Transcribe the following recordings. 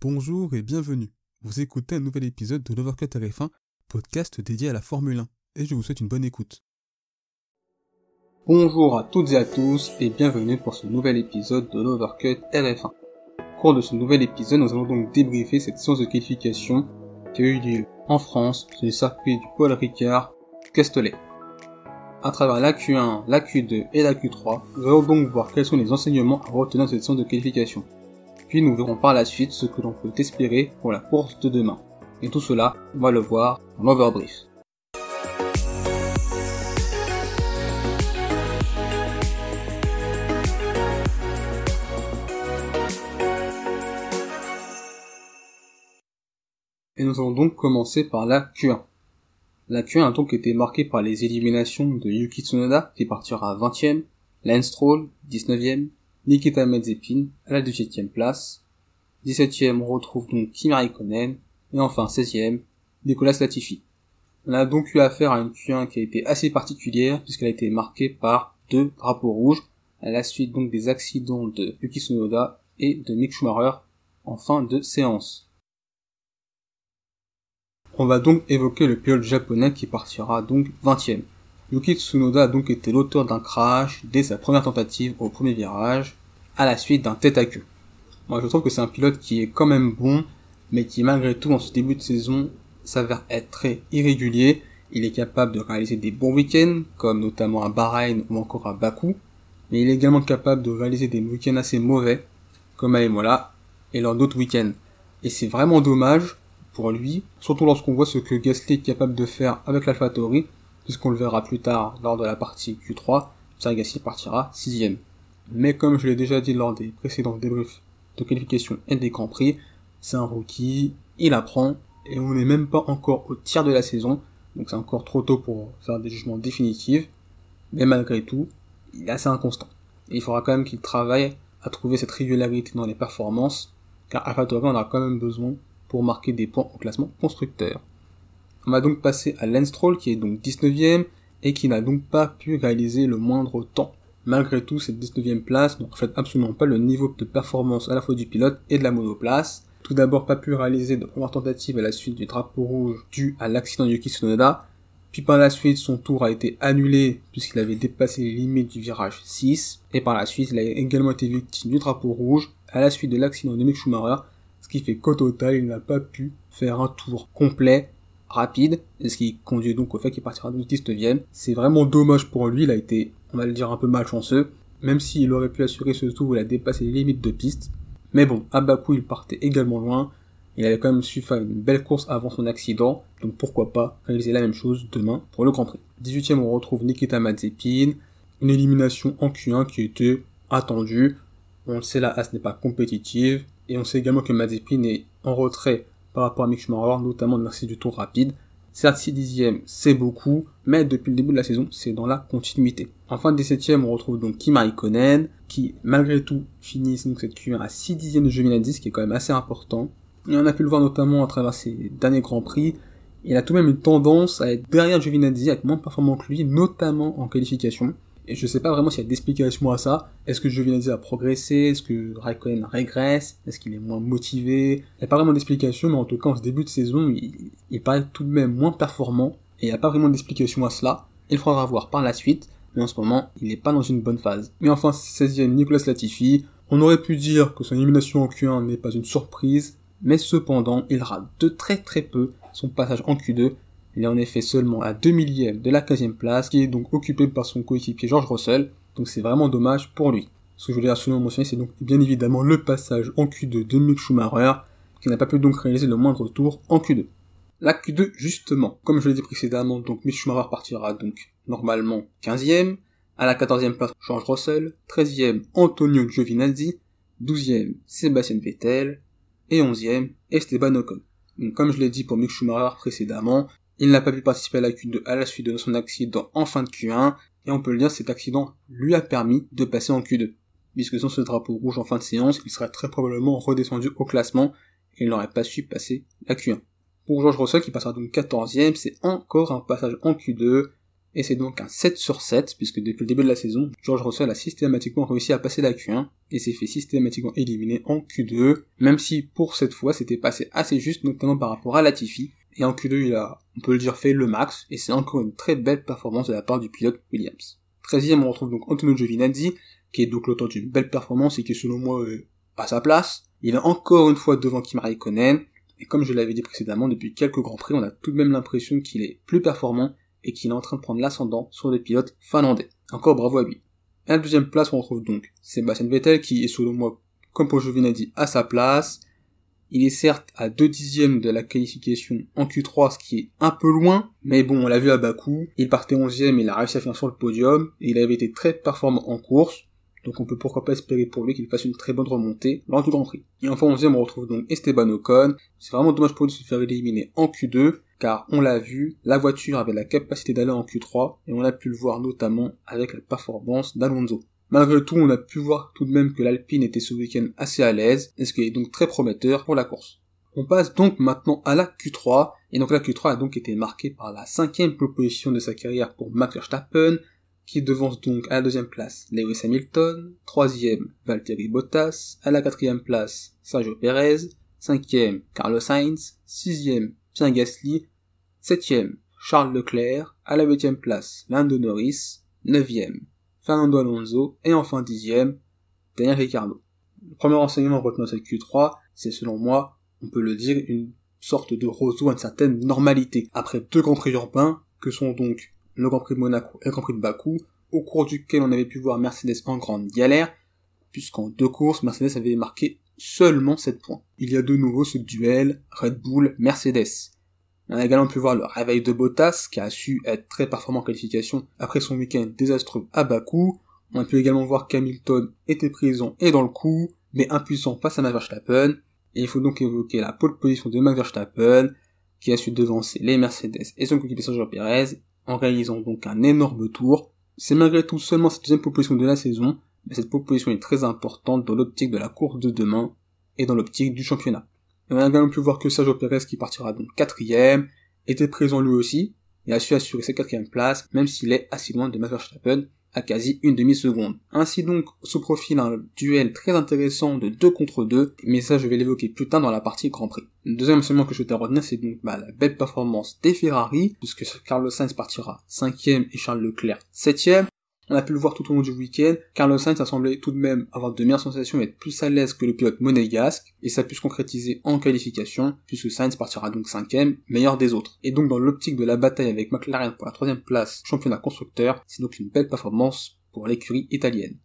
Bonjour et bienvenue. Vous écoutez un nouvel épisode de l'Overcut RF1, podcast dédié à la Formule 1, et je vous souhaite une bonne écoute. Bonjour à toutes et à tous et bienvenue pour ce nouvel épisode de l'Overcut RF1. Au cours de ce nouvel épisode, nous allons donc débriefer cette séance de qualification qui a eu lieu en France sur le circuit du Paul Ricard Castellet. À travers la Q1, la Q2 et la Q3, nous allons donc voir quels sont les enseignements à retenir de cette séance de qualification. Puis nous verrons par la suite ce que l'on peut espérer pour la course de demain. Et tout cela, on va le voir dans l'overbrief. Et nous allons donc commencer par la Q1. La Q1 a donc été marquée par les éliminations de Yuki Tsunoda qui partira 20ème, Lance Stroll 19ème, Nikita Mazepin à la 17ème place, 17ème on retrouve donc Kimi Raikkonen, et enfin 16ème Nicolas Latifi. On a donc eu affaire à une Q1 qui a été assez particulière puisqu'elle a été marquée par deux drapeaux rouges à la suite donc des accidents de Yuki Tsunoda et de Mick Schumacher en fin de séance. On va donc évoquer le pilote japonais qui partira donc 20ème. Yuki Tsunoda a donc été l'auteur d'un crash dès sa première tentative au premier virage, à la suite d'un tête à queue. Moi je trouve que c'est un pilote qui est quand même bon, mais qui malgré tout en ce début de saison s'avère être très irrégulier. Il est capable de réaliser des bons week-ends, comme notamment à Bahreïn ou encore à Bakou, mais il est également capable de réaliser des week-ends assez mauvais, comme à Emola, et lors d'autres week-ends. Et c'est vraiment dommage, pour lui, surtout lorsqu'on voit ce que Gasly est capable de faire avec l'AlphaTauri, puisqu'on le verra plus tard lors de la partie Q3, Pierre Gasly partira sixième. Mais comme je l'ai déjà dit lors des précédents débriefs de qualification et des Grands Prix, c'est un rookie, il apprend, et on n'est même pas encore au tiers de la saison, donc c'est encore trop tôt pour faire des jugements définitifs, mais malgré tout, il est assez inconstant. Il faudra quand même qu'il travaille à trouver cette régularité dans les performances, car AlphaTauri en a quand même besoin pour marquer des points au classement constructeur. On va donc passer à Lance Stroll qui est donc 19ème et qui n'a donc pas pu réaliser le moindre temps. Malgré tout, cette 19ème place ne reflète absolument pas le niveau de performance à la fois du pilote et de la monoplace. Tout d'abord pas pu réaliser de première tentative à la suite du drapeau rouge dû à l'accident de Yuki Tsunoda, puis par la suite son tour a été annulé puisqu'il avait dépassé les limites du virage 6, et par la suite il a également été victime du drapeau rouge à la suite de l'accident de Mick Schumacher ce qui fait qu'au total, il n'a pas pu faire un tour complet, rapide, ce qui conduit donc au fait qu'il partira de 19ème. C'est vraiment dommage pour lui, il a été, on va le dire, un peu malchanceux, même s'il aurait pu assurer ce tour où il a dépassé les limites de piste. Mais bon, à Bakou, il partait également loin, il avait quand même su faire une belle course avant son accident, donc pourquoi pas réaliser la même chose demain pour le Grand Prix. 18ème, on retrouve Nikita Mazepin, une élimination en Q1 qui était attendue. On le sait, la As n'est pas compétitive, et on sait également que Mazepin est en retrait par rapport à Mick Schumacher, notamment merci du tour rapide. Certes, 6 dixièmes, c'est beaucoup, mais depuis le début de la saison, c'est dans la continuité. En fin de 17ème, on retrouve donc Kim Raikkonen, qui, malgré tout, finit cette Q1 à 6 dixièmes de Giovinazzi, ce qui est quand même assez important. Et on a pu le voir notamment à travers ses derniers Grands Prix. Il a tout de même une tendance à être derrière Giovinazzi, à être moins performant que lui, notamment en qualification. Et je sais pas vraiment s'il y a d'explication à ça. Est-ce que Giovinazzi a progressé Est-ce que Raikkonen régresse? Est-ce qu'il est moins motivé? Il n'y a pas vraiment d'explication, mais en tout cas, en ce début de saison, il, paraît tout de même moins performant. Et il n'y a pas vraiment d'explication à cela. Il faudra voir par la suite. Mais en ce moment, il n'est pas dans une bonne phase. Mais enfin, 16ème Nicolas Latifi. On aurait pu dire que son élimination en Q1 n'est pas une surprise. Mais cependant, il rate de très très peu son passage en Q2 il est en effet seulement à 2 millièmes de la 15e place, qui est donc occupé par son coéquipier George Russell, donc c'est vraiment dommage pour lui. Ce que je voulais absolument mentionner, c'est donc bien évidemment le passage en Q2 de Mick Schumacher, qui n'a pas pu donc réaliser le moindre tour en Q2. La Q2, justement, comme je l'ai dit précédemment, donc Mick Schumacher partira donc normalement 15e, à la 14e place George Russell, 13e Antonio Giovinazzi, 12e Sébastien Vettel, et 11e Esteban Ocon. Donc, comme je l'ai dit pour Mick Schumacher précédemment, il n'a pas pu participer à la Q2 à la suite de son accident en fin de Q1, et on peut le dire, cet accident lui a permis de passer en Q2. Puisque sans ce drapeau rouge en fin de séance, il serait très probablement redescendu au classement, et il n'aurait pas su passer la Q1. Pour George Russell, qui passera donc 14ème, c'est encore un passage en Q2, et c'est donc un 7 sur 7, puisque depuis le début de la saison, George Russell a systématiquement réussi à passer la Q1, et s'est fait systématiquement éliminer en Q2, même si pour cette fois c'était passé assez juste, notamment par rapport à Latifi, et en Q2 il a, on peut le dire, fait le max, et c'est encore une très belle performance de la part du pilote Williams. 13ème, on retrouve donc Antonio Giovinazzi, qui est donc l'auteur d'une belle performance et qui selon moi à sa place. Il est encore une fois devant Kimi Raikkonen, et comme je l'avais dit précédemment, depuis quelques grands prix, on a tout de même l'impression qu'il est plus performant et qu'il est en train de prendre l'ascendant sur les pilotes finlandais. Encore bravo à lui. À la deuxième place, on retrouve donc Sébastien Vettel qui est selon moi, comme pour dit, à sa place. Il est certes à 2 dixièmes de la qualification en Q3, ce qui est un peu loin, mais bon, on l'a vu à Bakou, il partait 11ème, il a réussi à finir sur le podium, et il avait été très performant en course, donc on peut pourquoi pas espérer pour lui qu'il fasse une très bonne remontée lors du Grand Prix. Et enfin 11ème, on retrouve donc Esteban Ocon, c'est vraiment dommage pour lui de se faire éliminer en Q2, car on l'a vu, la voiture avait la capacité d'aller en Q3, et on a pu le voir notamment avec la performance d'Alonso. Malgré tout, on a pu voir tout de même que l'Alpine était ce week-end assez à l'aise, et ce qui est donc très prometteur pour la course. On passe donc maintenant à la Q3, et donc la Q3 a donc été marquée par la cinquième proposition de sa carrière pour Max Verstappen, qui devance donc à la deuxième place Lewis Hamilton, troisième Valtteri Bottas, à la quatrième place Sergio Perez, cinquième Carlos Sainz, sixième Pierre Gasly, septième Charles Leclerc, à la huitième place Lando Norris, neuvième Fernando Alonso, et enfin dixième, Daniel Ricciardo. Le premier enseignement retenu dans cette Q3, c'est selon moi, on peut le dire, une sorte de retour à une certaine normalité. Après deux grands prix urbains, que sont donc le Grand Prix de Monaco et le Grand Prix de Bakou, au cours duquel on avait pu voir Mercedes en grande galère, puisqu'en deux courses, Mercedes avait marqué seulement 7 points. Il y a de nouveau ce duel Red Bull-Mercedes. On a également pu voir le réveil de Bottas, qui a su être très performant en qualification après son week-end désastreux à Bakou. On a pu également voir qu'Hamilton était présent et dans le coup, mais impuissant face à Max Verstappen. Et il faut donc évoquer la pole position de Max Verstappen, qui a su devancer les Mercedes et son coéquipier Sergio Perez, en réalisant donc un énorme tour. C'est malgré tout seulement cette deuxième proposition de la saison, mais cette proposition est très importante dans l'optique de la course de demain et dans l'optique du championnat. On a également pu voir que Sergio Perez, qui partira donc quatrième, était présent lui aussi, et a su assurer sa quatrième place, même s'il est assez loin de Max Verstappen, à quasi une demi-seconde. Ainsi donc se profile un duel très intéressant de 2 contre 2, mais ça je vais l'évoquer plus tard dans la partie Grand Prix. Le deuxième enseignement que je souhaitais retenir c'est donc bah, la belle performance des Ferrari, puisque Carlos Sainz partira 5 et Charles Leclerc 7 on a pu le voir tout au long du week-end, Carlos Sainz a semblé tout de même avoir de meilleures sensations et être plus à l'aise que le pilote monégasque, et ça a pu se concrétiser en qualification, puisque Sainz partira donc cinquième, meilleur des autres. Et donc dans l'optique de la bataille avec McLaren pour la troisième place championnat constructeur, c'est donc une belle performance pour l'écurie italienne.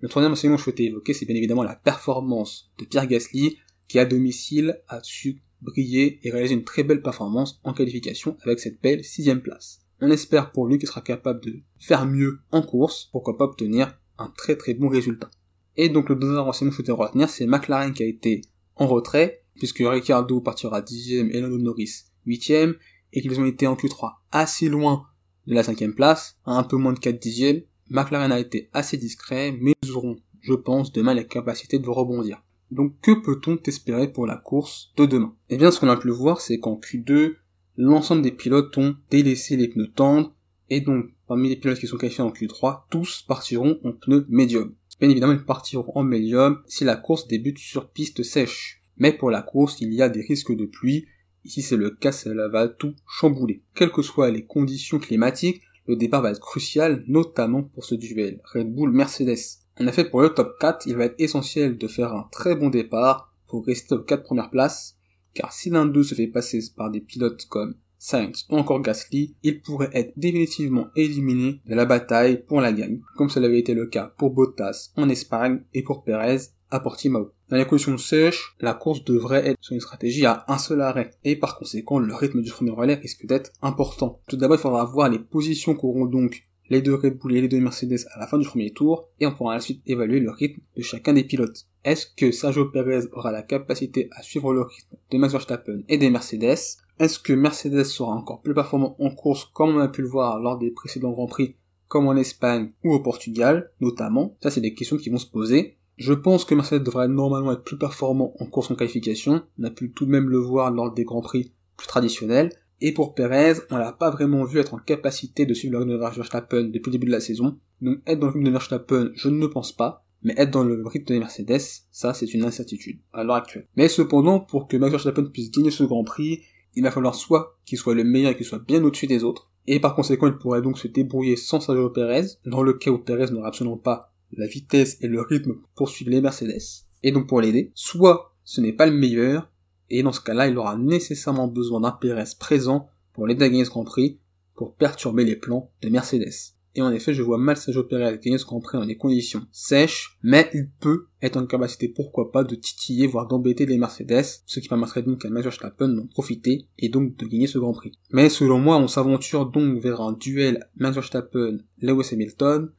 Le troisième enseignement que je souhaitais évoquer, c'est bien évidemment la performance de Pierre Gasly, qui à domicile a su briller et réaliser une très belle performance en qualification avec cette belle sixième place. On espère pour lui qu'il sera capable de faire mieux en course, pourquoi pas obtenir un très très bon résultat. Et donc le deuxième renseignement que je souhaitais retenir, c'est McLaren qui a été en retrait, puisque Ricciardo partira dixième et Lando Norris huitième, et qu'ils ont été en Q3 assez loin de la cinquième place, à un peu moins de 4 dixièmes. McLaren a été assez discret, mais ils auront, je pense, demain la capacité de rebondir. Donc que peut-on espérer pour la course de demain? Eh bien ce qu'on a pu le voir, c'est qu'en Q2, l'ensemble des pilotes ont délaissé les pneus tendres, et donc, parmi les pilotes qui sont qualifiés en Q3, tous partiront en pneus médium. Bien évidemment, ils partiront en médium si la course débute sur piste sèche. Mais pour la course, il y a des risques de pluie. Ici, c'est le cas, cela va tout chambouler. Quelles que soient les conditions climatiques, le départ va être crucial, notamment pour ce duel Red Bull Mercedes. En effet, pour le top 4, il va être essentiel de faire un très bon départ pour rester aux 4 premières places car si l'un d'eux se fait passer par des pilotes comme Sainz ou encore Gasly, il pourrait être définitivement éliminé de la bataille pour la gagne, comme cela avait été le cas pour Bottas en Espagne et pour Perez à Portimao. Dans les conditions sèches, la course devrait être sur une stratégie à un seul arrêt, et par conséquent, le rythme du premier relais risque d'être important. Tout d'abord, il faudra voir les positions qu'auront donc les deux Red et les deux Mercedes à la fin du premier tour, et on pourra ensuite évaluer le rythme de chacun des pilotes. Est-ce que Sergio Perez aura la capacité à suivre le rythme de Max Verstappen et des Mercedes? Est-ce que Mercedes sera encore plus performant en course comme on a pu le voir lors des précédents Grands Prix, comme en Espagne ou au Portugal, notamment? Ça, c'est des questions qui vont se poser. Je pense que Mercedes devrait normalement être plus performant en course en qualification. On a pu tout de même le voir lors des Grands Prix plus traditionnels. Et pour Perez, on l'a pas vraiment vu être en capacité de suivre le rythme de Verstappen depuis le début de la saison. Donc être dans le rythme de Verstappen, je ne pense pas. Mais être dans le rythme des Mercedes, ça c'est une incertitude à l'heure actuelle. Mais cependant, pour que Max Verstappen puisse gagner ce Grand Prix, il va falloir soit qu'il soit le meilleur et qu'il soit bien au-dessus des autres, et par conséquent il pourrait donc se débrouiller sans Sergio Perez, dans le cas où Perez n'aurait absolument pas la vitesse et le rythme pour suivre les Mercedes, et donc pour l'aider, soit ce n'est pas le meilleur, et dans ce cas-là il aura nécessairement besoin d'un Perez présent pour l'aider à gagner ce Grand Prix, pour perturber les plans des Mercedes. Et en effet, je vois mal Sergio Perez gagner ce Grand Prix dans des conditions sèches, mais il peut être en capacité, pourquoi pas, de titiller, voire d'embêter les Mercedes, ce qui permettrait donc à Max Verstappen d'en profiter et donc de gagner ce Grand Prix. Mais selon moi, on s'aventure donc vers un duel Max Verstappen-Lewis Hamilton,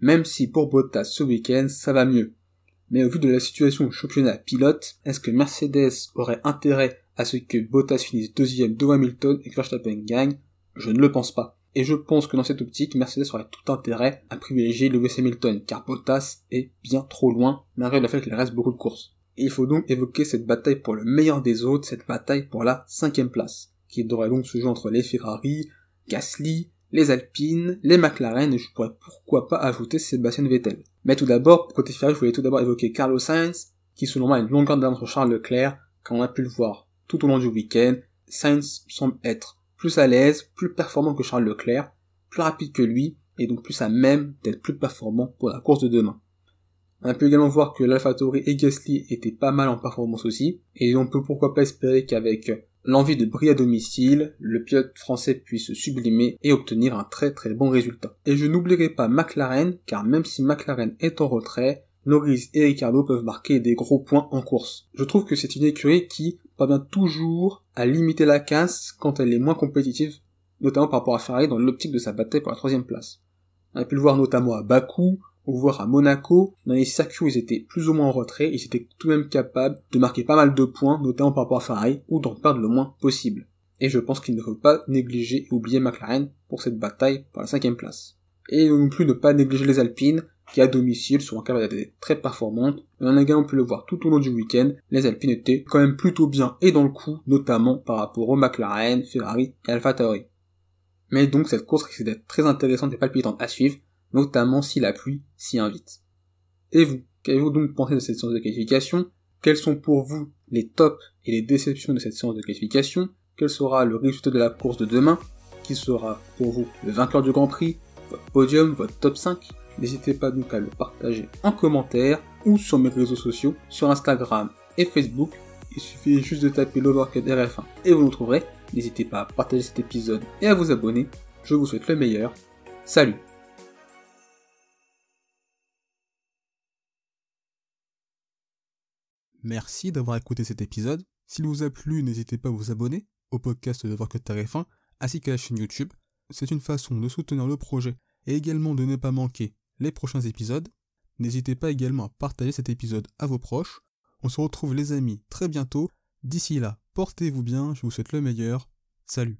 même si pour Bottas ce week-end, ça va mieux. Mais au vu de la situation au championnat pilote, est-ce que Mercedes aurait intérêt à ce que Bottas finisse deuxième devant Hamilton et que Verstappen gagne? Je ne le pense pas. Et je pense que dans cette optique, Mercedes aurait tout intérêt à privilégier Lewis Hamilton, car Bottas est bien trop loin, malgré le fait qu'il reste beaucoup de courses. Il faut donc évoquer cette bataille pour le meilleur des autres, cette bataille pour la cinquième place, qui devrait donc se jouer entre les Ferrari, Gasly, les Alpines, les McLaren, et je pourrais pourquoi pas ajouter Sébastien Vettel. Mais tout d'abord, côté Ferrari, je voulais tout d'abord évoquer Carlos Sainz, qui selon moi a une longueur d'avance sur Charles Leclerc, comme on a pu le voir tout au long du week-end. Sainz semble être plus à l'aise, plus performant que Charles Leclerc, plus rapide que lui, et donc plus à même d'être plus performant pour la course de demain. On a pu également voir que l'AlphaTauri et Gasly étaient pas mal en performance aussi, et on peut pourquoi pas espérer qu'avec l'envie de briller à domicile, le pilote français puisse sublimer et obtenir un très très bon résultat. Et je n'oublierai pas McLaren, car même si McLaren est en retrait, Norris et Ricardo peuvent marquer des gros points en course. Je trouve que c'est une écurie qui parvient toujours à limiter la casse quand elle est moins compétitive, notamment par rapport à Ferrari dans l'optique de sa bataille pour la troisième place. On a pu le voir notamment à Bakou, ou voir à Monaco, dans les circuits où ils étaient plus ou moins en retrait, ils étaient tout de même capables de marquer pas mal de points, notamment par rapport à Ferrari, ou d'en perdre le moins possible. Et je pense qu'il ne faut pas négliger et oublier McLaren pour cette bataille pour la cinquième place. Et non plus ne pas négliger les Alpines, qui à domicile sont capables d'être très performantes. Et on a également pu le voir tout au long du week-end, les Alpines étaient quand même plutôt bien et dans le coup, notamment par rapport aux McLaren, Ferrari et Alpha Tauri. Mais donc cette course risque d'être très intéressante et palpitante à suivre, notamment si la pluie s'y invite. Et vous, qu'avez-vous donc pensé de cette séance de qualification? Quels sont pour vous les tops et les déceptions de cette séance de qualification? Quel sera le résultat de la course de demain? Qui sera pour vous le vainqueur du Grand Prix? Votre podium, votre top 5 N'hésitez pas donc à le partager en commentaire ou sur mes réseaux sociaux, sur Instagram et Facebook. Il suffit juste de taper l'Overcut RF1 et vous nous trouverez. N'hésitez pas à partager cet épisode et à vous abonner. Je vous souhaite le meilleur. Salut Merci d'avoir écouté cet épisode. S'il vous a plu, n'hésitez pas à vous abonner au podcast de Voir que RF1 ainsi qu'à la chaîne YouTube. C'est une façon de soutenir le projet et également de ne pas manquer les prochains épisodes. N'hésitez pas également à partager cet épisode à vos proches. On se retrouve les amis très bientôt. D'ici là, portez-vous bien, je vous souhaite le meilleur. Salut